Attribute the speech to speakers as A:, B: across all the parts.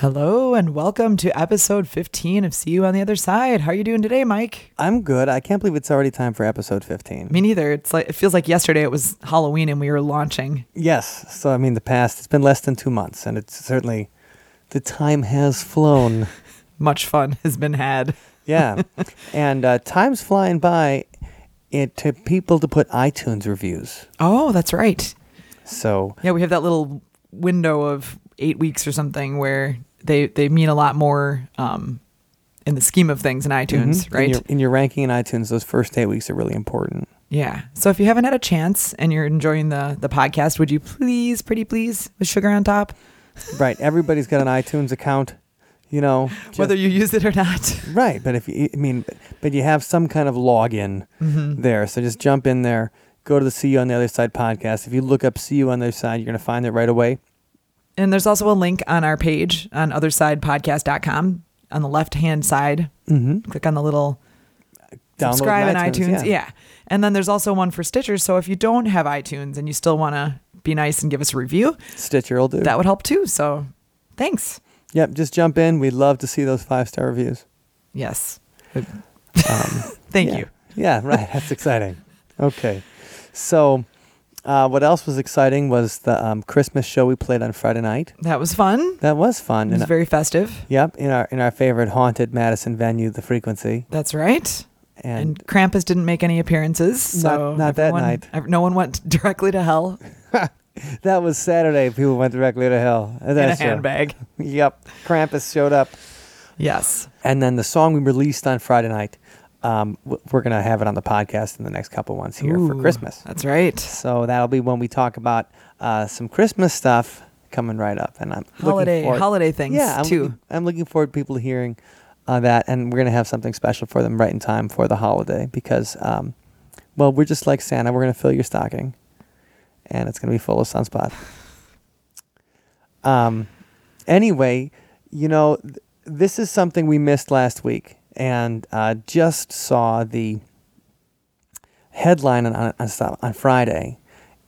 A: Hello and welcome to episode 15 of See You on the Other Side. How are you doing today, Mike?
B: I'm good. I can't believe it's already time for episode 15.
A: Me neither. It's like it feels like yesterday it was Halloween and we were launching.
B: Yes. So, I mean, the past, it's been less than two months, and it's certainly, the time has flown.
A: Much fun has been had.
B: yeah. And uh, time's flying by it, to people to put iTunes reviews.
A: Oh, that's right.
B: So,
A: Yeah, we have that little window of eight weeks or something where they they mean a lot more um, in the scheme of things in iTunes,
B: mhm,
A: right?
B: In your, in your ranking in iTunes, those first eight weeks are really important.
A: yeah. So if you haven't had a chance and you're enjoying the the podcast, would you please, pretty please, with sugar on top,
B: right. Everybody's got an iTunes account, you know. just-
A: whether you use it or not?
B: Right, but if you, I mean, but, but you have some kind of login
A: Mm-hmm.
B: there, so just jump in there, go to the See You on the Other Side podcast. If you look up See You on the Other Side, you're going to find it right away.
A: And there's also a link on our page on othersidepodcast.com on the left hand side.
B: Mm-hmm.
A: Click on the little
B: Download
A: subscribe in iTunes.
B: iTunes,
A: Yeah.
B: yeah.
A: And then there's also one for Stitcher. So if you don't have iTunes and you still want to be nice and give us a review,
B: Stitcher will do.
A: that would help too. So thanks.
B: yep, just jump in. We'd love to see those five star reviews.
A: Yes.
B: Um,
A: Thank
B: yeah.
A: you.
B: Yeah, right. That's exciting. Okay, so uh, what else was exciting was the um, Christmas show we played on Friday night.
A: That was fun.
B: That was fun.
A: It was
B: And,
A: very festive.
B: yep, in our in our favorite haunted Madison venue, the Frequency,
A: That's right.
B: and,
A: And, Krampus didn't make any appearances. So
B: not that
A: everyone-
B: night.
A: ev- No one went directly to hell
B: that was Saturday. People went directly to hell. at
A: in a
B: show.
A: handbag.
B: Yep, Krampus showed up,
A: Yes.
B: and then the song we released on Friday night. Um, we're gonna have it on the podcast in the next couple months here for Christmas.
A: That's right.
B: So that'll be when we talk about uh, some Christmas stuff coming right up, and I'm
A: Holiday
B: forward,
A: holiday things
B: yeah, I'm
A: too.
B: Looking, I'm looking forward to people hearing uh, that, and we're gonna have something special for them right in time for the holiday because, um, well, we're just like Santa. We're gonna fill your stocking, and it's gonna be full of sunspot. Um, anyway, you know, th- this is something we missed last week, and uh, just saw the headline on on, on, Friday,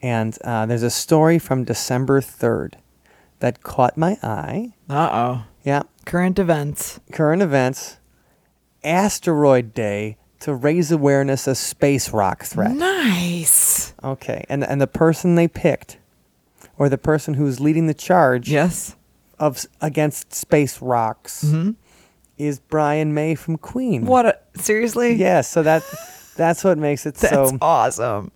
B: and uh, there's a story from December third that caught my eye.
A: Uh oh.
B: Yeah,
A: Current events.
B: current events, asteroid day to raise awareness of space rock threat.
A: Nice.
B: Okay, and and the person they picked, or the person who's leading the charge
A: Yes.
B: of against space rocks,
A: hmm
B: is Brian May from Queen.
A: What? A, seriously?
B: Yeah, so that that's what makes it
A: That's
B: so
A: awesome.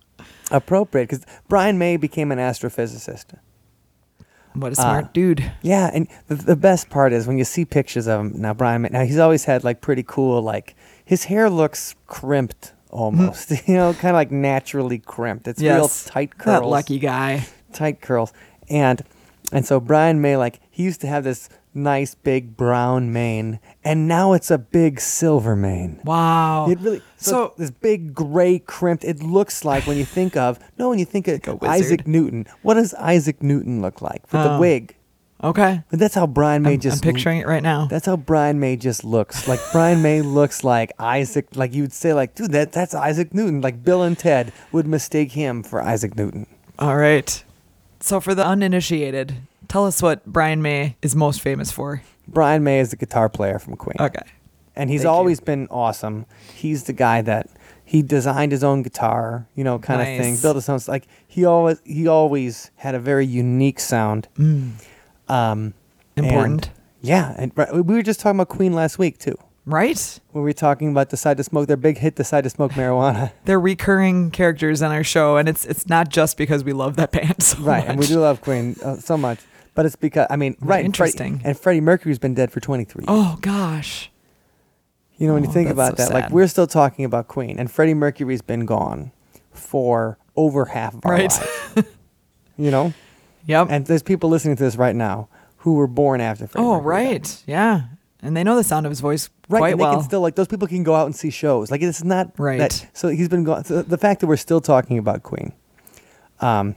B: appropriate because Brian May became an astrophysicist.
A: What a smart
B: Uh,
A: dude.
B: Yeah, and the, the best part is when you see pictures of him now. Brian, May- now he's always had like pretty cool, like his hair looks crimped almost, you know, kind of like naturally crimped. It's real
A: Yes.
B: tight curls,
A: That lucky guy.
B: tight curls, and and so Brian May, like he used to have this nice big brown mane, and now it's a big silver mane.
A: Wow.
B: It really so,
A: So-
B: this big gray crimped. It looks like when you think of no, when you think of
A: a wizard.
B: Isaac Newton. What does Isaac Newton look like with the
A: Oh.
B: wig?
A: okay.
B: But that's how Brian May
A: I'm,
B: just.
A: I'm picturing it right now.
B: That's how Brian May just looks. Like Brian May looks like Isaac. Like you would say, like, dude, that that's Isaac Newton. Like Bill and Ted would mistake him for Isaac Newton.
A: All right. So for the uninitiated, tell us what Brian May is most famous for.
B: Brian May is the guitar player from Queen.
A: Okay.
B: and he's
A: Thank you.
B: always been awesome. He's the guy that he designed his own guitar, you know, kind of thing.
A: Nice.
B: Built his own. Like he always he always had a very unique sound.
A: Mm.
B: Um,
A: Important.
B: and- yeah, and right, we were just talking about Queen last week too.
A: Right?
B: When we were talking about Decide to Smoke, their big hit, Decide to Smoke Marijuana.
A: They're recurring characters on our show, and it's it's not just because we love that band so
B: right, and we do love Queen uh, so much, but it's because I mean, right, and Freddie-
A: interesting.
B: and Freddie Mercury's been dead for 23 years.
A: Oh gosh.
B: You know, when you
A: Oh,
B: think about
A: so
B: that, like we're still talking about Queen, and Freddie Mercury's been gone for over half of our
A: Right.
B: lives. you know,
A: Yep.
B: and there's people listening to this right now who were born after Freddie
A: oh
B: Mercury died.
A: right. Yeah. and they know the sound of his voice
B: Right,
A: quite
B: and they
A: well.
B: can still like those people can go out and see shows. Like it's not
A: Right.
B: That, so he's been going. So the fact that we're still talking about Queen, um,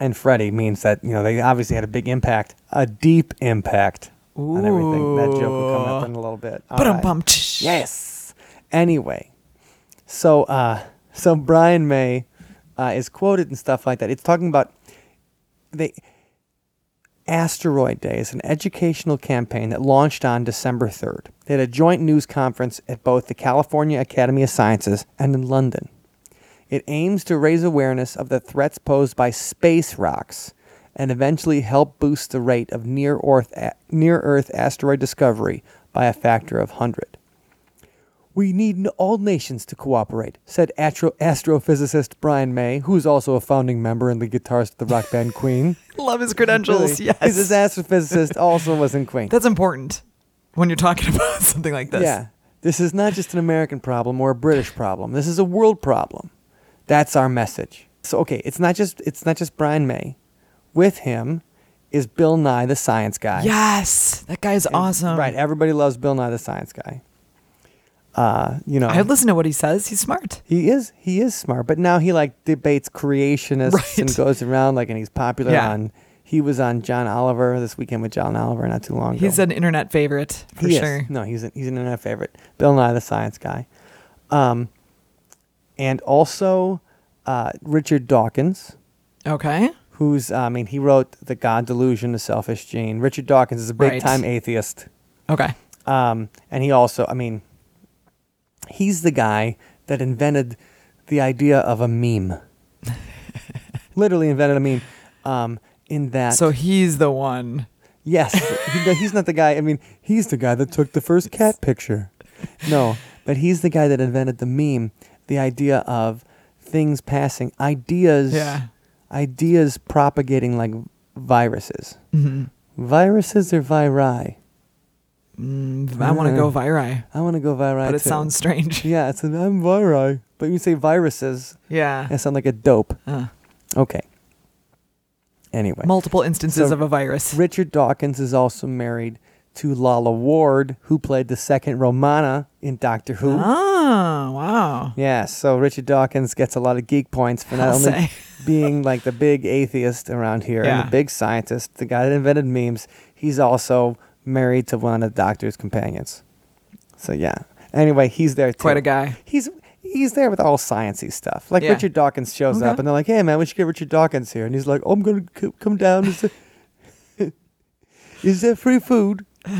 B: and Freddie means that you know they obviously had a big impact, a deep impact on everything. That joke will come up in a little bit. All right.
A: Ba-dum-bum.
B: Yes. Anyway, so uh, so Brian May uh, is quoted and stuff like that. It's talking about the Asteroid Day is an educational campaign that launched on December 3rd. They had a joint news conference at both the California Academy of Sciences and in London. It aims to raise awareness of the threats posed by space rocks and eventually help boost the rate of near Earth, near Earth asteroid discovery by a factor of 100. We need all nations to cooperate, said astro- astrophysicist Brian May, who is also a founding member and the guitarist of the rock band Queen.
A: Love his credentials.
B: Really.
A: Yes.
B: He's an astrophysicist, also was in Queen.
A: That's important when you're talking about something like this.
B: Yeah. This is not just an American problem or a British problem. This is a world problem. That's our message. So okay, it's not just it's not just Brian May. With him is Bill Nye the Science Guy.
A: Yes. That guy's
B: And-
A: awesome.
B: Right, everybody loves Bill Nye the Science Guy. Uh, you know,
A: I listen to what he says. He's smart.
B: he is he is smart, but now he like debates creationists
A: Right.
B: and goes around like and he's popular
A: Yeah.
B: on he was on John Oliver this weekend with John Oliver not too long ago.
A: He's an internet favorite for
B: He is.
A: sure.
B: No, he's a, he's an internet favorite. Bill Nye the Science Guy, um, and also uh, Richard Dawkins,
A: Okay.
B: who's I mean he wrote The God Delusion, The Selfish Gene. Richard Dawkins is a big time atheist,
A: Okay.
B: um, and he also I mean he's the guy that invented the idea of a meme. Literally invented a meme. Um, in that
A: So he's the one.
B: Yes, he- he's not the guy. I mean, he's the guy that took the first cat picture. No, but he's the guy that invented the meme, the idea of things passing, ideas,
A: Yeah.
B: ideas propagating like viruses.
A: hmm
B: Viruses or viri?
A: Mm, I want to go viri,
B: I want to go viri.
A: but it
B: too.
A: sounds strange.
B: Yeah, it's I'm viri, but you say viruses,
A: Yeah.
B: I sound like a dope.
A: Uh,
B: Okay. Anyway,
A: multiple instances
B: So,
A: of a virus.
B: Richard Dawkins is also married to Lalla Ward, who played the second Romana in Doctor Who.
A: Oh, wow.
B: Yeah, so Richard Dawkins gets a lot of geek points for not
A: I'll
B: only being like the big atheist around here and the big scientist, the guy that invented memes. He's also married to one of the Doctor's companions. So yeah. Anyway, he's there too.
A: Quite a guy.
B: He's he's there with all sciencey stuff. Like
A: Yeah.
B: Richard Dawkins shows
A: Okay.
B: up and they're like, "Hey man, we should get Richard Dawkins here," and he's like, "Oh, I'm gonna c- come down. Is there, is there free food?"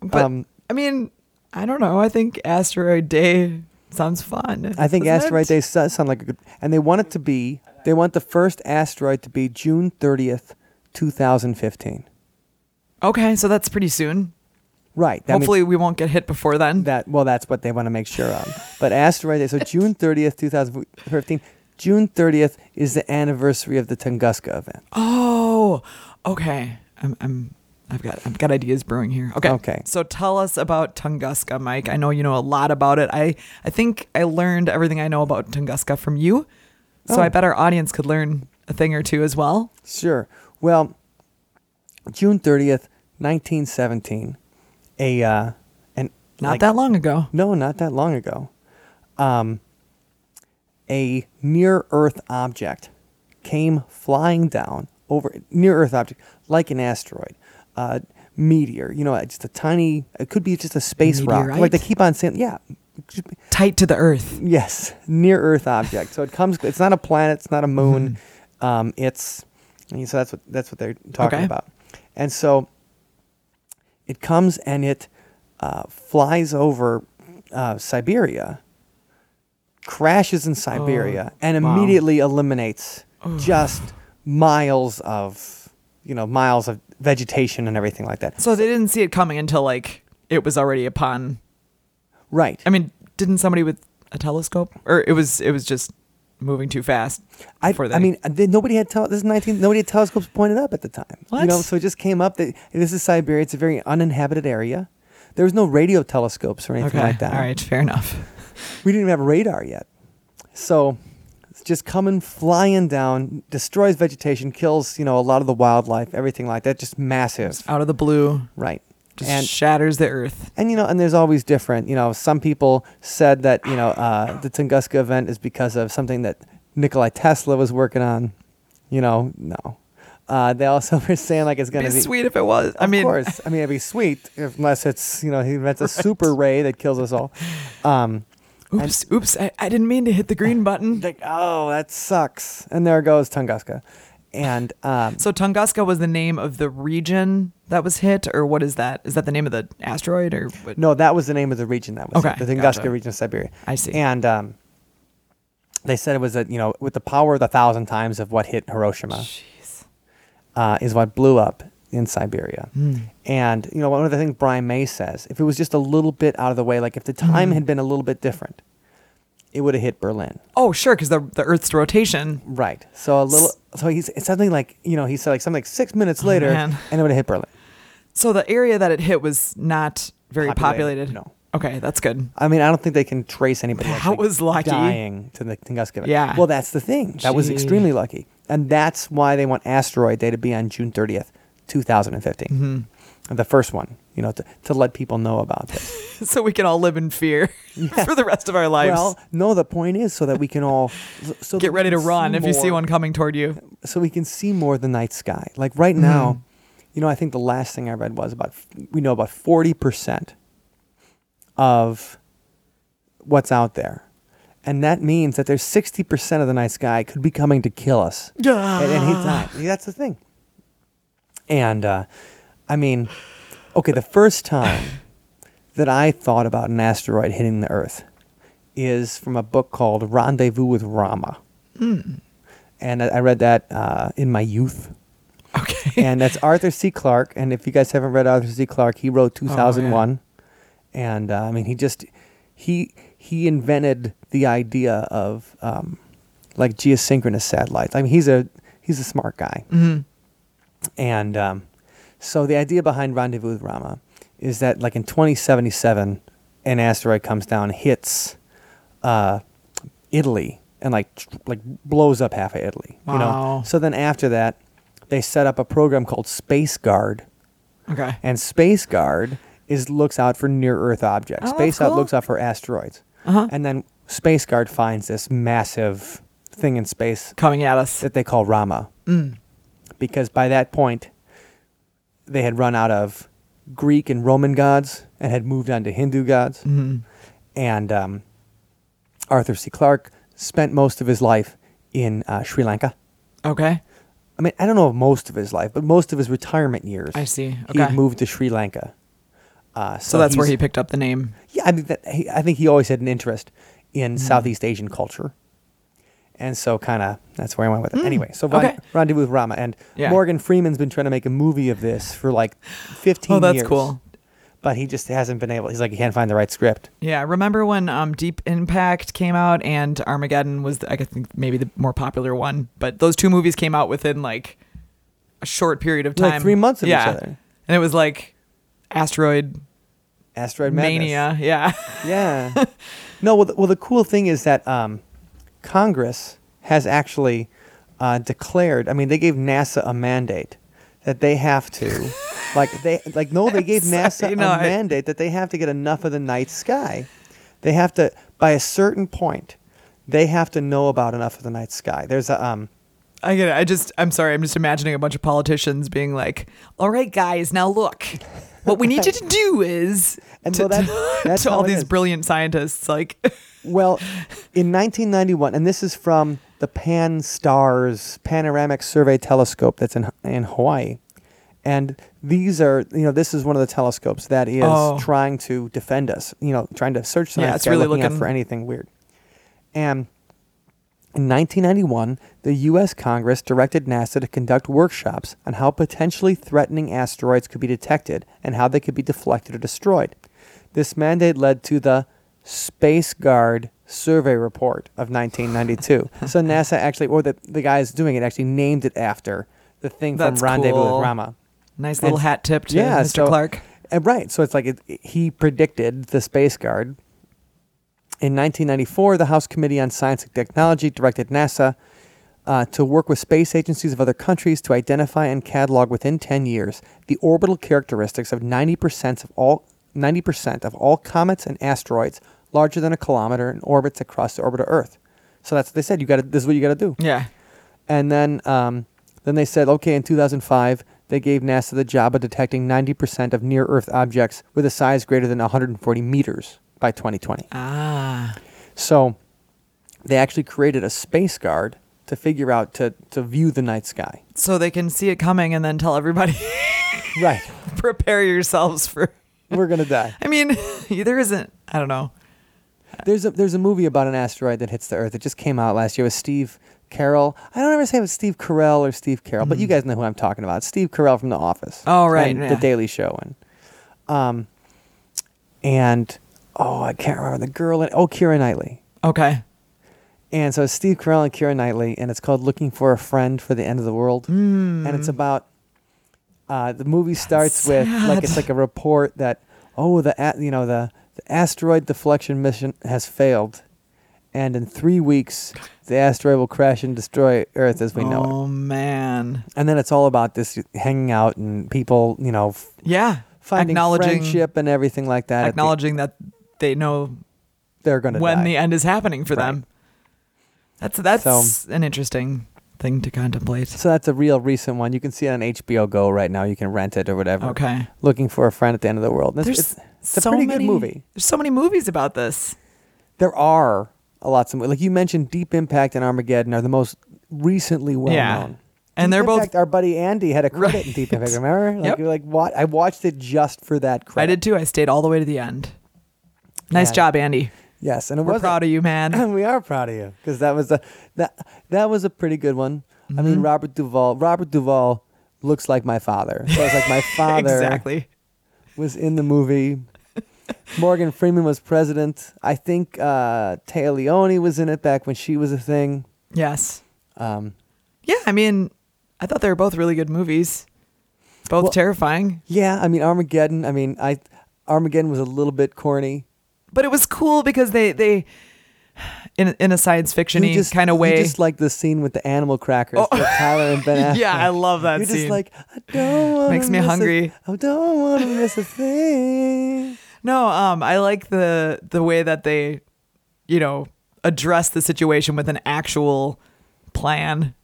A: But
B: um,
A: I mean, I don't know. I think Asteroid Day sounds fun.
B: I think asteroid
A: it?
B: day does sound like a good, and they want it to be. They want the first asteroid to be June thirtieth, two thousand fifteen.
A: Okay, so that's pretty soon.
B: Right. That means
A: Hopefully, we won't get hit before then.
B: that. Well, that's what they want to make sure of. But asteroid day. So June thirtieth, two thousand fifteen. June thirtieth is the anniversary of the Tunguska event.
A: Oh, okay. I'm, I'm, I've got, I've got ideas brewing here. Okay.
B: Okay.
A: So tell us about Tunguska, Mike. I know you know a lot about it. I, I think I learned everything I know about Tunguska from you. So
B: Oh.
A: I bet our audience could learn a thing or two as well.
B: Sure. Well, June thirtieth, nineteen seventeen. A uh, an
A: Not
B: like-
A: that long ago.
B: No, not that long ago. Um, a near Earth object came flying down over near Earth object like an asteroid, uh, meteor. You know, just a tiny. It could be just a space rock. Like they keep on saying, yeah.
A: Tight to the earth.
B: Yes, near Earth object. So it comes. It's not a planet. It's not a moon. Um, it's. So that's what that's what they're talking
A: Okay.
B: about. And so it comes and it uh, flies over uh, Siberia, crashes in Siberia, and
A: wow.
B: immediately eliminates just miles of you know miles of vegetation and everything like that.
A: So they didn't see it coming until like it was already upon.
B: Right.
A: I mean, didn't somebody with a telescope, or it was it was just moving too fast?
B: I,
A: before
B: I mean, they, nobody had tel- this is nineteen. Nobody had telescopes pointed up at the time. You
A: What?
B: know, so it just came up that this is Siberia. It's a very uninhabited area. There was no radio telescopes or anything
A: okay,
B: like that.
A: all right, fair enough.
B: We didn't even have radar yet. So, just coming flying down, destroys vegetation, kills you know a lot of the wildlife, everything like that. Just massive,
A: Out of the blue,
B: right?
A: just
B: and
A: shatters the earth.
B: and you know, and there's always different. You know, some people said that you know uh, the Tunguska event is because of something that Nikolai Tesla was working on. You know, no. Uh, they also were saying like it's going to
A: be
B: be
A: sweet if it was. I
B: of
A: mean,
B: course. I mean, it'd be sweet if, unless it's you know he invents a super ray that kills us all. Um,
A: oops, oops, I, I didn't mean to hit the green button.
B: like, oh, that sucks. And there goes Tunguska. And um,
A: So Tunguska was the name of the region that was hit, or what is that? Is that the name of the asteroid, or what?
B: no, that was the name of the region that was
A: Okay,
B: the Tunguska
A: gotcha.
B: region of Siberia.
A: I see.
B: And um, they said it was a you know with the power of a thousand times of what hit Hiroshima
A: Jeez.
B: uh, is what blew up in Siberia.
A: Hmm.
B: And you know one of the things Brian May says, if it was just a little bit out of the way, like if the time
A: Hmm.
B: had been a little bit different, it would have hit Berlin.
A: Oh, sure, because the the Earth's rotation.
B: Right. So a little. So he's it's something like you know he said like something like six minutes later,
A: Oh, man.
B: and it would have hit Berlin.
A: So the area that it hit was not very
B: Populated,
A: populated.
B: no.
A: Okay, that's good.
B: I mean, I don't think they can trace anybody
A: That was lucky.
B: dying to the Tunguska.
A: Yeah.
B: Well, that's the thing. That was extremely lucky, and that's why they want asteroid day to be on June thirtieth, two thousand and fifteen.
A: Mm-hmm.
B: The first one, you know, to, to let people know about this.
A: so we can all live in fear for the rest of our lives.
B: well, no, the point is so that we can all so
A: Get ready to run if you see one coming toward you.
B: so we can see more of the night sky. Like right
A: Mm-hmm.
B: now, you know, I think the last thing I read was about we know about forty percent of what's out there, and that means that there's sixty percent of the night sky could be coming to kill us at any time. That's the thing. And uh, I mean, okay, the first time that I thought about an asteroid hitting the Earth is from a book called Rendezvous with Rama. And I I read that uh, in my youth.
A: Okay.
B: And that's Arthur C. Clarke. And if you guys haven't read Arthur C. Clarke, he wrote 2001. And uh, I mean, he just he he invented the idea of um, like geosynchronous satellites. I mean, he's a he's a smart guy.
A: hmm
B: And um, so the idea behind Rendezvous with Rama is that, like in 2077, an asteroid comes down, hits uh, Italy, and like tr- like blows up half of Italy. You know.
A: Wow.
B: So then after that, they set up a program called Space Guard,
A: Okay.
B: and Space Guard is looks out for near Earth objects.
A: Oh,
B: Space Out
A: cool.
B: looks out for asteroids,
A: Uh-huh.
B: and then Space Guard finds this massive thing in space
A: Coming at us.
B: that they call Rama
A: Mm.
B: Because by that point they had run out of Greek and Roman gods and had moved on to Hindu gods.
A: hmm
B: And um, Arthur C. Clarke spent most of his life in uh, Sri Lanka.
A: Okay.
B: I mean, I don't know most of his life, but most of his retirement years,
A: I see. Okay.
B: He moved to Sri Lanka. Uh,
A: So that's where he picked up the name.
B: Yeah, I think that he, I think he always had an interest in
A: Mm.
B: Southeast Asian culture, and so kind of that's where I went with it.
A: Mm,
B: Anyway, so
A: okay.
B: Rendezvous with Rama and
A: Yeah.
B: Morgan Freeman's been trying to make a movie of this for like fifteen.
A: Oh, that's
B: years,
A: cool.
B: But he just hasn't been able. He's like he can't find the right script.
A: Yeah, remember when um, Deep Impact came out and Armageddon was, the, I think, maybe the more popular one. But those two movies came out within like a short period of time,
B: Like three months of
A: yeah.
B: each other.
A: and it was like asteroid
B: Asteroid Madness.
A: mania. Yeah,
B: Yeah. no, well the, well, the cool thing is that um, Congress has actually uh, declared. I mean, they gave NASA a mandate that they have to, like they like no, they gave NASA a
A: I-
B: mandate that they have to get enough of the night sky. They have to by a certain point. They have to know about enough of the night sky. There's a um,
A: I get it. I just, I'm sorry. I'm just imagining a bunch of politicians being like, "All right, guys, now look, what we need you to do is."
B: And
A: to,
B: well, that- that's
A: to all these
B: is.
A: brilliant scientists, like,
B: Well, in 1991, and this is from the Pan-STARRS Panoramic Survey Telescope that's in in Hawaii, and these are you know this is one of the telescopes that is
A: Oh.
B: trying to defend us. You know, trying to search the
A: Yeah, it's
B: sky,
A: really
B: looking out
A: looking-
B: for anything weird. And in 1991, the U.S. Congress directed NASA to conduct workshops on how potentially threatening asteroids could be detected and how they could be deflected or destroyed. This mandate led to the Space Guard Survey Report of 1992. so NASA actually, or the, the guys doing it, actually named it after the thing
A: That's
B: from Rendezvous
A: cool.
B: with Rama.
A: nice little
B: And-
A: hat tip to
B: yeah,
A: Mr.
B: so-
A: Clarke.
B: Uh, right. So it's like it, he predicted the Space Guard, In 1994, the House Committee on Science and Technology directed NASA uh, to work with space agencies of other countries to identify and catalog within 10 years the orbital characteristics of 90% of all 90% of all comets and asteroids larger than a kilometer in orbits across the orbit of Earth. So that's what they said. You got to. This is what you got to do.
A: Yeah.
B: And then, um, then they said, okay, in 2005, they gave NASA the job of detecting 90% of near-Earth objects with a size greater than 140 meters by 2020.
A: Ah.
B: So, they actually created a space guard to figure out to to view the night sky.
A: So they can see it coming and then tell everybody,
B: Right.
A: prepare yourselves for.
B: We're gonna die.
A: I mean, there isn't. I don't know.
B: There's a there's a movie about an asteroid that hits the Earth. It just came out last year with Steve Carell. I don't ever say it was Steve Carell or Steve Carell, but you guys know who I'm talking about. Steve Carell from The Office.
A: Oh, right, yeah.
B: The Daily Show and um and oh I can't remember the girl in oh Keira Knightley.
A: Okay.
B: And so it's Steve Carell and Keira Knightley, and it's called Looking for a Friend for the End of the World.
A: Hmm.
B: And it's about uh, the movie starts with like it's like a report that oh the you know the, the asteroid deflection mission has failed, and in three weeks the asteroid will crash and destroy Earth as we know it.
A: oh man.
B: And then it's all about this hanging out and people you know f-
A: Yeah.
B: finding
A: acknowledging
B: friendship and everything like that. At the-
A: acknowledging that they know
B: they're gonna
A: when
B: die.
A: the end is happening for them. That's that's an interesting thing to contemplate.
B: so that's a real recent one. You can see it on HBO Go right now. You can rent it or whatever.
A: Okay.
B: looking for a friend at the end of the world. It's,
A: There's
B: it's, it's a
A: so
B: pretty
A: many
B: good movie.
A: There's so many movies about this.
B: There are a lot of like you mentioned, Deep Impact and Armageddon are the most recently well
A: Yeah.
B: known.
A: And
B: Deep
A: they're both
B: our buddy Andy had a credit
A: Right.
B: in Deep Impact. Remember? Like
A: Yep.
B: you're like what? I watched it just for that credit.
A: I did too. I stayed all the way to the end. Nice
B: Yeah.
A: job, Andy.
B: Yes, and it
A: We're
B: was
A: proud of you, man.
B: we are proud of you because that was a that that was a pretty good one. I mean,
A: Mm-hmm.
B: Robert Duvall. Robert Duvall looks like my father. So it's like my father
A: exactly.
B: was in the movie. Morgan Freeman was president. I think uh, Téa Leoni was in it back when she was a thing.
A: Yes.
B: Um,
A: Yeah, I mean, I thought they were both really good movies. Both
B: Well-
A: terrifying,
B: yeah, I mean Armageddon. I mean, I Armageddon was a little bit corny.
A: But it was cool because they they in in a science fiction
B: You just
A: kind of
B: You
A: way.
B: just like the scene with the animal crackers
A: Oh.
B: with Tyler and Ben Affleck.
A: yeah, I love that
B: You're
A: scene.
B: just like I don't want
A: Makes me hungry.
B: I don't want to miss a thing.
A: No, um, I like the the way that they, you know, address the situation with an actual plan.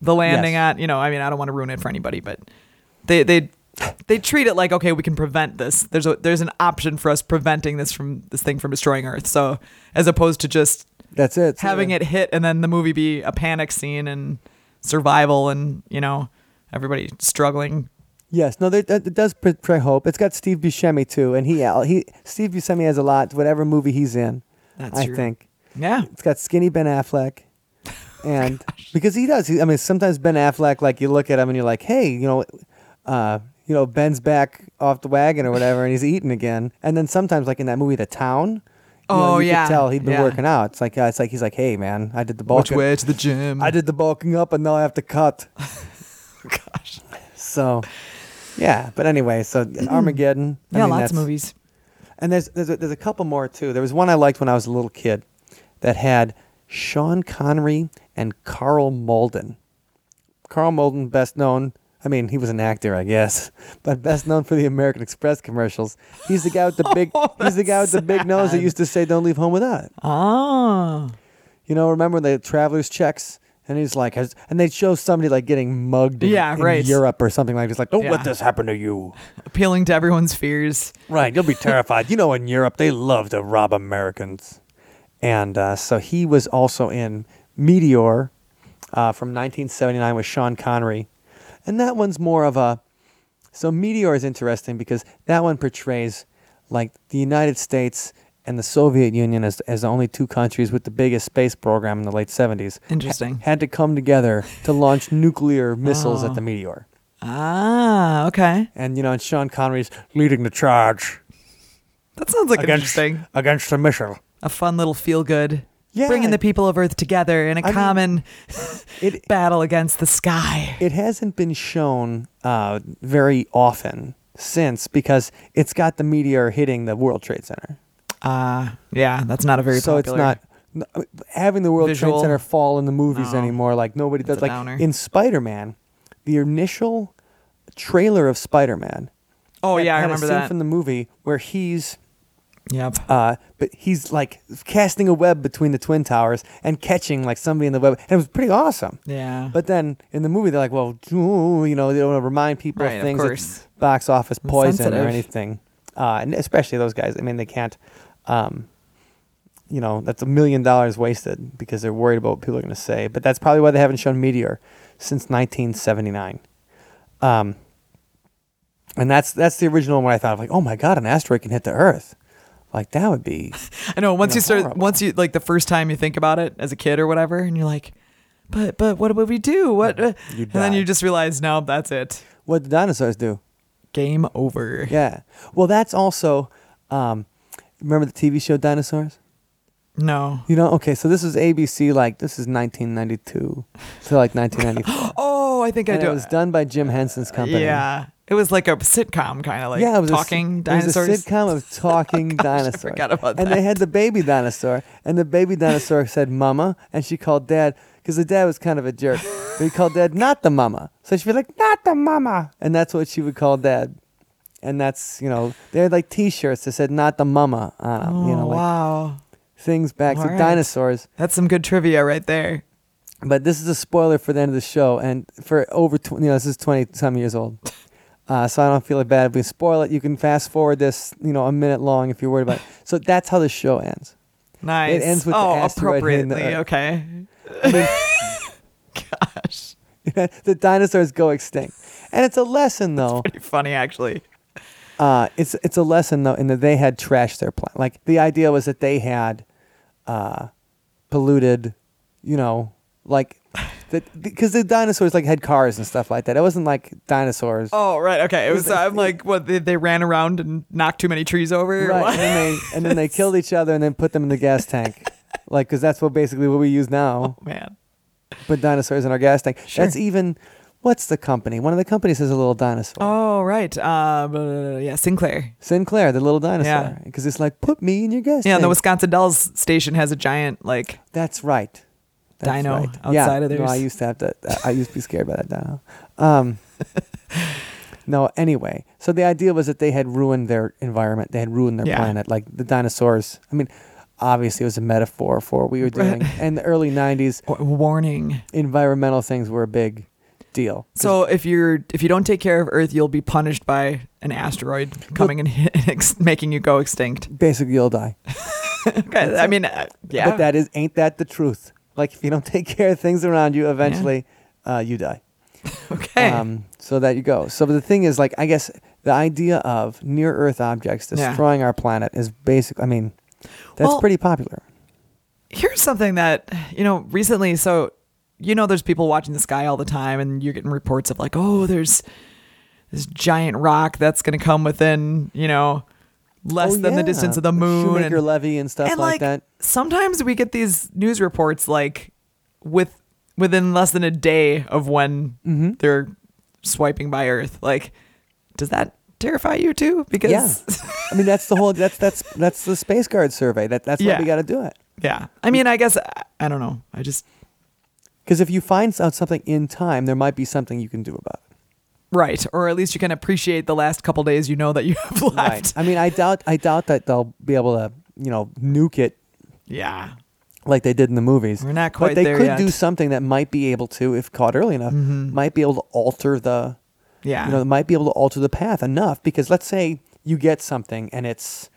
A: The landing
B: Yes.
A: at, you know, I mean, I don't want to ruin it for anybody, but they they they treat it like okay, we can prevent this. There's a there's an option for us preventing this from this thing from destroying Earth. So as opposed to just
B: That's it.
A: Having it hit and then the movie be a panic scene and survival and you know everybody struggling.
B: Yes, no, that, does portray hope. It's got Steve Buscemi too, and he he Steve Buscemi has a lot. Whatever movie he's in,
A: That's
B: I
A: true.
B: think
A: Yeah.
B: it's got skinny Ben Affleck, and because he does. He, I mean, sometimes Ben Affleck, like you look at him and you're like, hey, you know, uh, you know, Ben's back off the wagon or whatever, and he's eating again. And then sometimes, like in that movie, The Town. you know,
A: Oh,
B: you
A: yeah,
B: could tell he'd been
A: yeah.
B: working out. It's like uh, it's like he's like, hey man, I did the
A: Which way to the gym?
B: I did the bulking up, and now I have to cut.
A: Gosh.
B: So, yeah. But anyway, so Armageddon. I
A: Yeah,
B: mean,
A: lots of movies.
B: And there's there's a, there's a couple more too. There was one I liked when I was a little kid that had Sean Connery and Karl Malden. Karl Malden, best known. I mean, he was an actor, I guess, but best known for the American Express commercials. He's the guy with the big.
A: Oh,
B: he's the guy with the big nose that used to say, "Don't leave home without it."
A: Oh.
B: You know, remember the traveler's checks? And he's like, has, and they show somebody like getting mugged in,
A: Yeah,
B: in
A: right.
B: Europe or something like this. Like, don't
A: Yeah.
B: let this happen to you.
A: Appealing to everyone's fears.
B: Right, you'll be terrified. you know, in Europe, they love to rob Americans. And uh, so he was also in Meteor uh, from 1979 with Sean Connery. And that one's more of a. So Meteor is interesting because that one portrays like the United States and the Soviet Union as, as the only two countries with the biggest space program in the late 70s.
A: Interesting.
B: Had to come together to launch nuclear missiles
A: Oh.
B: at the Meteor.
A: Ah, okay.
B: And, you know, and Sean Connery's leading the charge
A: That sounds like
B: against,
A: interesting.
B: against the missile.
A: A fun little feel good.
B: Yeah.
A: Bringing the people of Earth together in a
B: I mean,
A: common
B: It
A: battle against the sky.
B: it hasn't been shown uh, very often since because it's got the meteor hitting the World Trade Center.
A: Uh, yeah, that's not a very
B: so it's not mean, having the World
A: Visual.
B: Trade Center fall in the movies
A: No.
B: anymore. Like nobody
A: It's
B: does. Like
A: downer.
B: in Spider Man, the initial trailer of Spider Man.
A: Oh yeah, I
B: had
A: remember that.
B: from the movie where he's
A: yep.
B: uh, but he's like casting a web between the twin towers and catching like somebody in the web, and it was pretty awesome.
A: Yeah.
B: But then in the movie, they're like, well, you know, they don't want to remind people
A: Right,
B: of
A: of
B: things
A: course.
B: that's box office poison
A: Sensitive.
B: or anything. Uh, and especially those guys. I mean, they can't, um, you know, that's a million dollars wasted because they're worried about what people are going to say. But that's probably why they haven't shown Meteor since 1979. Um, and that's that's the original one I thought of, like, oh my God, an asteroid can hit the Earth. Like, that would be.
A: I know. Once
B: know,
A: you start,
B: horrible.
A: once you like the first time you think about it as a kid or whatever, and you're like, but but what would we do? What? uh," and then you just realize, no, that's it.
B: What did dinosaurs do?
A: Game over.
B: Yeah. Well, that's also. Um, remember the TV show Dinosaurs?
A: No.
B: You know, okay, so this is ABC, like, this is 1992 to like 1994.
A: Oh, I think I do.
B: it was done by Jim Henson's company.
A: Yeah. It was like a sitcom kind of like
B: yeah, it was
A: talking
B: a,
A: dinosaurs.
B: It was a sitcom of oh, talking dinosaurs.
A: forgot about
B: and
A: that.
B: they had the baby dinosaur, and the baby dinosaur said "mama," and she called dad because the dad was kind of a jerk. but he called dad not the mama, so she'd be like "not the mama," and that's what she would call dad. And that's you know they had like T-shirts that said "not the mama" on them.
A: Oh,
B: you know, oh, like
A: wow.
B: things back.
A: All
B: so
A: right.
B: dinosaurs.
A: That's some good trivia right there.
B: But this is a spoiler for the end of the show, and for over tw- you know this is twenty some years old, uh, so I don't feel bad if we spoil it. You can fast forward this, you know, a minute long if you're worried about. it. So that's how the show ends.
A: Nice.
B: It ends with the
A: oh,
B: asteroid hitting the
A: appropriately.
B: Earth.
A: Okay.
B: I mean,
A: Gosh.
B: the dinosaurs go extinct, and it's a lesson though.
A: Pretty funny actually.
B: Uh, it's it's a lesson though in that they had trashed their planet. Like the idea was that they had uh, polluted, you know, like because the dinosaurs like had cars and stuff like that. It wasn't like dinosaurs.
A: Oh, right. Okay. It was. I'm like, what? They, they ran around and knocked too many trees over.
B: Right, and then they and then they killed each other and then put them in the gas tank, like because that's what basically what we use now.
A: Oh, man.
B: Put dinosaurs in our gas tank.
A: Sure.
B: That's even. What's the company? One of the companies has a little dinosaur.
A: Oh, right. Uh, yeah, Sinclair.
B: Sinclair, the little dinosaur,
A: Yeah.
B: because it's like put me in your gas
A: Yeah, and
B: tank.
A: the Wisconsin Dells station has a giant like.
B: That's right. That's
A: Dino
B: right.
A: outside
B: yeah.
A: of
B: No,
A: theirs.
B: I used to have to. I used to be scared by that dino. Um, no, anyway. So the idea was that they had ruined their environment. They had ruined their
A: Yeah.
B: planet. Like the dinosaurs. I mean, obviously it was a metaphor for what we were doing. in the early '90s,
A: Warning.
B: environmental things were a big deal.
A: So if you're if you don't take care of Earth, you'll be punished by an asteroid coming and hit, ex- making you go extinct.
B: Basically, you'll die.
A: Okay, I mean, uh, yeah.
B: But that is ain't that the truth? Like if you don't take care of things around you, eventually uh, you die.
A: okay.
B: Um, so that you go. So the thing is, like, I guess the idea of near Earth objects
A: Yeah.
B: destroying our planet is basic. I mean, that's
A: Well-
B: pretty popular.
A: Here's something that you know recently. So you know, there's people watching the sky all the time, and you're getting reports of like, oh, there's this giant rock that's going to come within you know less
B: Oh,
A: than the distance of the moon,
B: Shoemaker
A: and,
B: levy and stuff
A: and
B: like,
A: like,
B: that.
A: sometimes we get these news reports like with within less than a day of when
B: Mm-hmm.
A: they're swiping by Earth. Like, does that terrify you too? Because
B: Yeah. I mean, that's the whole. That's that's that's the Space Guard survey. That that's why
A: Yeah.
B: we got to do it.
A: yeah. I mean, I guess I, I don't know. I just
B: Because if you find out something in time, there might be something you can do about it.
A: Right, or at least you can appreciate the last couple days you know that you have left.
B: Right. I mean, I doubt. I doubt that they'll be able to, you know, nuke it
A: Yeah.
B: like they did in the movies.
A: We're not quite
B: but they
A: there
B: could
A: yet.
B: do something that might be able to, if caught early enough,
A: Mhm.
B: might be able to alter the,
A: Yeah.
B: you know, might be able to alter the path enough. Because let's say you get something and it's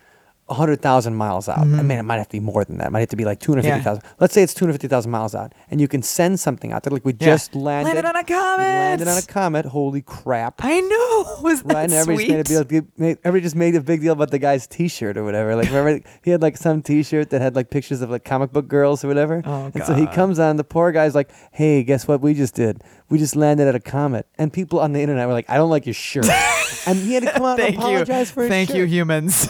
B: hundred thousand miles out. I
A: Mhm.
B: mean, it might have to be more than that. It might have to be like two hundred fifty thousand. Let's say it's two hundred fifty thousand miles out, and you can send something out there. Like we
A: Yeah.
B: just landed,
A: Landed on a comet.
B: landed on a comet. Holy crap!
A: I know. Was that
B: Right, and everybody
A: sweet?
B: just made a big, made, everybody just made a big deal about the guy's T-shirt or whatever. Like, remember he had like some T-shirt that had like pictures of like comic book girls or whatever.
A: Oh,
B: and so he comes on. The poor guy's like, "Hey, guess what we just did? We just landed at a comet." And people on the internet were like, "I don't like your shirt," and he had to come out and
A: Thank you.
B: apologize for his
A: Thank you, humans.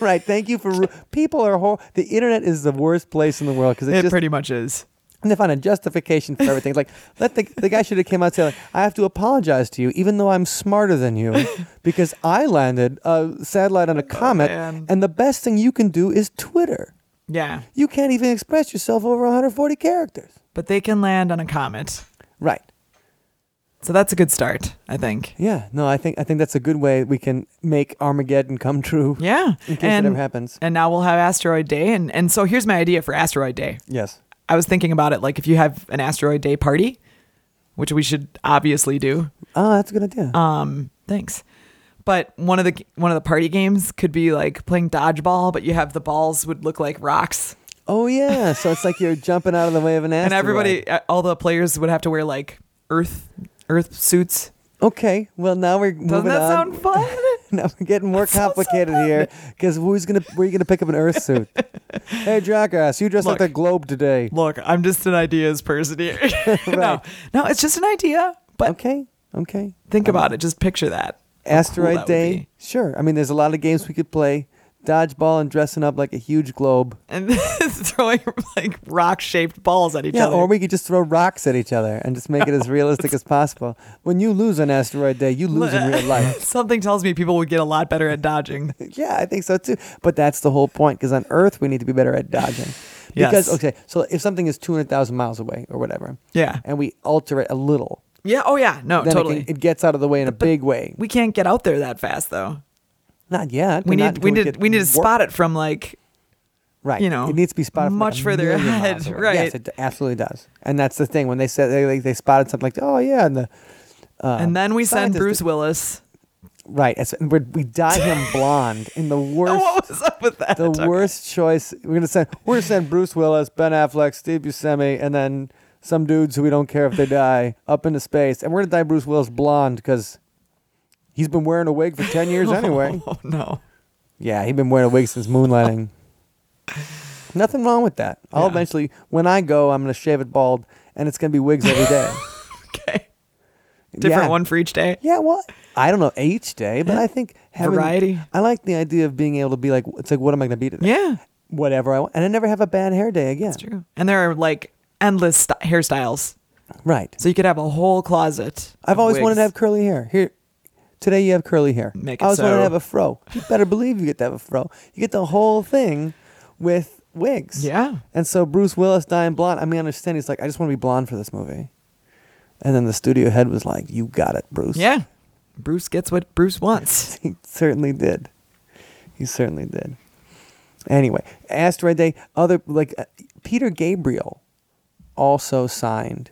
B: Right. Thank you for ru- people are hor- the internet is the worst place in the world because it's
A: it
B: just
A: pretty much is.
B: And they find a justification for everything. like let the the guy should have came out and said, like, I have to apologize to you, even though I'm smarter than you, because I landed a satellite on a comet,
A: man.
B: and the best thing you can do is Twitter.
A: Yeah.
B: You can't even express yourself over 140 characters.
A: But they can land on a comet.
B: Right.
A: So that's a good start, I think.
B: Yeah. No, I think I think that's a good way we can make Armageddon come true.
A: Yeah.
B: In case
A: and,
B: it ever happens.
A: and now we'll have Asteroid Day. And, and so here's my idea for Asteroid Day.
B: Yes.
A: I was thinking about it like if you have an Asteroid Day party, which we should obviously do.
B: Oh, that's a good idea.
A: Um, thanks. But one of the one of the party games could be like playing dodgeball, but you have the balls would look like rocks,
B: oh yeah. So it's like you're jumping out of the way of an asteroid.
A: and everybody, uh, all the players would have to wear like Earth Earth suits.
B: Okay. Well, now we're
A: Doesn't
B: moving
A: that
B: on.
A: sound fun?
B: now we're getting more complicated here because who's gonna where are you gonna pick up an Earth suit? hey, jackass, you dressed like
A: Look.
B: the globe today.
A: Look, I'm just an ideas person here. no, no, it's just an idea. But
B: Okay. Okay.
A: think about it. Just picture that. How
B: Asteroid
A: cool that would
B: Day.
A: be.
B: Sure. I mean, there's a lot of games we could play. Dodgeball and dressing up like a huge globe.
A: and throwing like rock shaped balls at each
B: Yeah,
A: other.
B: or we could just throw rocks at each other and just make it as realistic as possible. When you lose on Asteroid Day, you lose in real life.
A: Something tells me people would get a lot better at dodging.
B: Yeah, I think so too. But that's the whole point because on Earth we need to be better at dodging. Because
A: Yes.
B: okay, so if something is two hundred thousand miles away or whatever,
A: Yeah.
B: and we alter it a little,
A: Yeah. Oh yeah. No. totally.
B: it, can- it gets out of the way in a big way.
A: we can't get out there that fast though.
B: Not yet.
A: We need we need we need to spot it from like
B: Right.
A: you know,
B: it needs to be spotted
A: much further ahead, right.
B: Yes, it absolutely does. And that's the thing when they said they like, they spotted something like, oh yeah, and the uh,
A: and then we send Bruce Willis.
B: Right. we're, we dye him blonde in the worst.
A: What was up with that?
B: the
A: Okay.
B: worst choice. We're gonna send. We're gonna send Bruce Willis, Ben Affleck, Steve Buscemi, and then some dudes who we don't care if they die up into space, and we're gonna dye Bruce Willis blonde because he's been wearing a wig for ten years oh, anyway.
A: Oh no.
B: Yeah, he's been wearing a wig since moonlighting. Nothing wrong with that. I'll
A: Yeah.
B: eventually, when I go, I'm gonna shave it bald, and it's gonna be wigs every day.
A: Okay. Different
B: yeah.
A: one for each day.
B: Yeah, well, I don't know each day, but I think having
A: Variety.
B: I like the idea of being able to be like, it's like, what am I gonna be today?
A: Yeah,
B: Whatever I want, and I never have a bad hair day again.
A: that's true. And there are like endless st- hairstyles,
B: Right.
A: so you could have a whole closet.
B: I've
A: of
B: always wanted to
A: wigs.
B: have curly hair. Here, today you have curly hair.
A: Make
B: I
A: it
B: always wanted
A: so.
B: to have a fro. You better believe you get to have a fro. You get the whole thing with wigs.
A: Yeah.
B: And so Bruce Willis dying blonde. I mean, I understand. He's like, I just want to be blonde for this movie. And then the studio head was like, "You got it, Bruce."
A: Yeah. Bruce gets what Bruce wants.
B: he certainly did. He certainly did. Anyway, Asteroid Day. Other like uh, Peter Gabriel also signed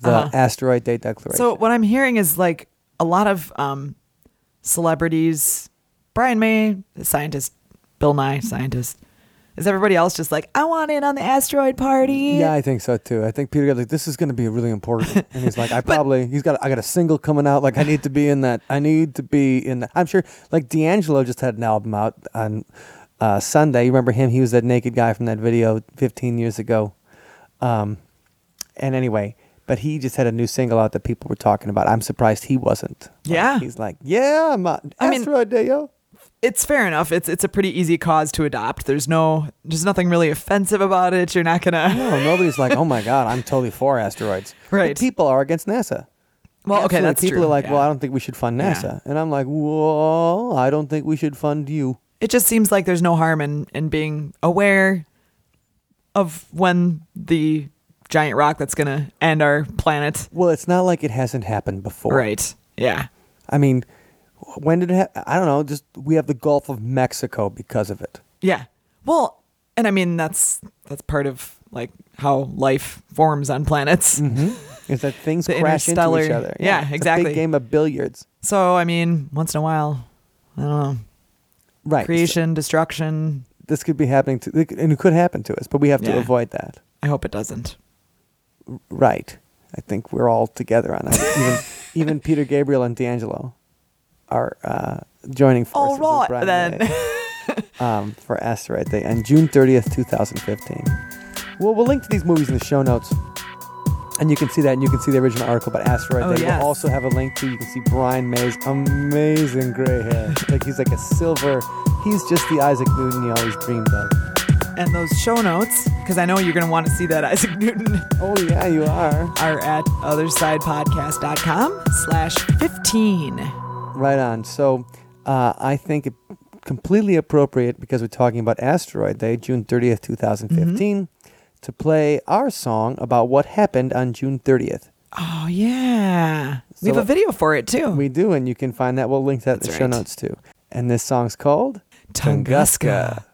B: the
A: Uh-huh.
B: Asteroid Day Declaration.
A: So what I'm hearing is like a lot of um, celebrities, Brian May, the scientist, Bill Nye, scientist. Is everybody else just like, I want in on the asteroid party?
B: Yeah, I think so too. I think Peter got like, this is going to be really important, and he's like, I probably he's got I got a single coming out. Like I need to be in that. I need to be in that. I'm sure. Like D'Angelo just had an album out on uh, Sunday. You remember him? He was that naked guy from that video 15 years ago. Um, and anyway, but he just had a new single out that people were talking about. I'm surprised he wasn't. Like,
A: Yeah.
B: he's like, yeah, I'm on
A: I mean-
B: Asteroid Day, yo.
A: It's fair enough. It's it's a pretty easy cause to adopt. There's no there's nothing really offensive about it. You're not gonna
B: No, nobody's like, oh my god, I'm totally for asteroids. But
A: Right.
B: people are against NASA.
A: Well, okay, that's
B: people
A: true.
B: are like,
A: yeah.
B: well, I don't think we should fund
A: Yeah.
B: NASA, and I'm like, well, I don't think we should fund you.
A: it just seems like there's no harm in, in being aware of when the giant rock that's gonna end our planet.
B: Well, it's not like it hasn't happened before.
A: Right. Yeah.
B: I mean, when did it? Ha- I don't know. Just we have the Gulf of Mexico because of it.
A: Yeah. Well, and I mean that's that's part of like how life forms on planets.
B: Mm-hmm. Is that things crash into each other?
A: yeah,
B: it's A
A: exactly.
B: big game of billiards.
A: So I mean, once in a while, I don't know,
B: Right.
A: creation, destruction.
B: This could be happening to, and it could happen to us, but we have to
A: Yeah.
B: avoid that.
A: I hope it doesn't.
B: Right. I think we're all together on it. even even Peter Gabriel and D'Angelo are uh, joining
A: All
B: forces. with
A: right then.
B: Um, for Asteroid Day on June 30th, 2015. Well, we'll link to these movies in the show notes. And you can see that, and you can see the original article about Asteroid
A: Oh,
B: Day.
A: yes.
B: We'll also have a link to, you can see Brian May's amazing gray hair. like he's like a silver, he's just the Isaac Newton you always dreamed of
A: and those show notes, because I know you're going to want to see that, Isaac Newton.
B: Oh, yeah, you are.
A: Are at othersidepodcast.com slash 15.
B: Right on. So uh, I think it completely appropriate, because we're talking about Asteroid Day, June 30th, 2015, mm-hmm. to play our song about what happened on June 30th.
A: Oh, yeah. So we have a video for it, too.
B: We do, and you can find that. We'll link that in the
A: right.
B: show notes, too. And this song's called...
A: Tunguska.
C: Tunguska.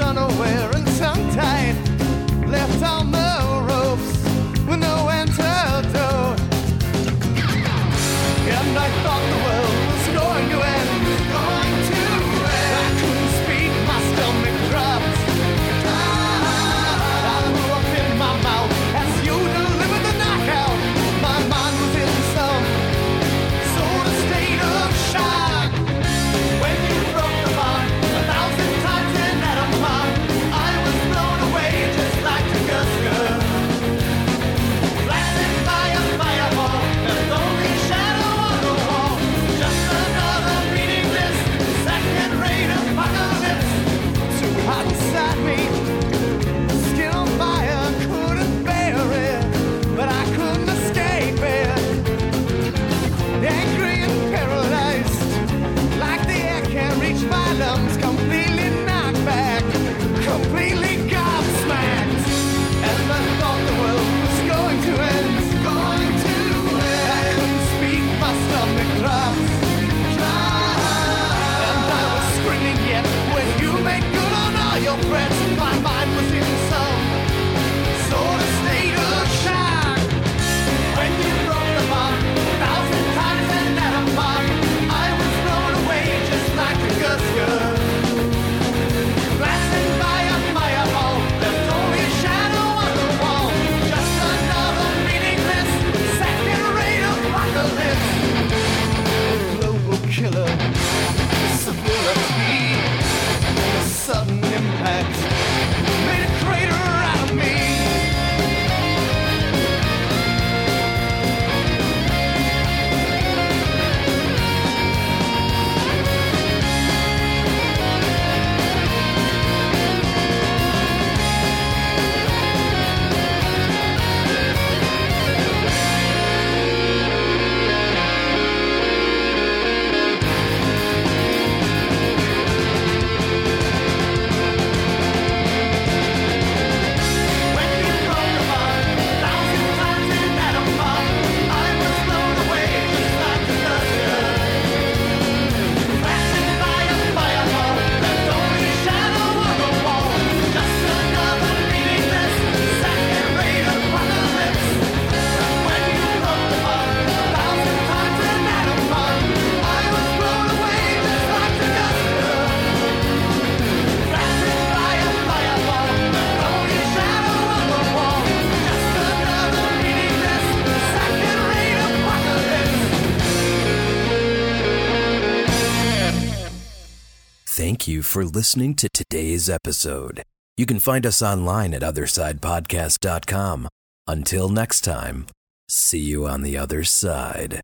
D: Unaware. listening to today's episode. You can find us online at OthersidePodcast.com. Until next time, see you on the other side.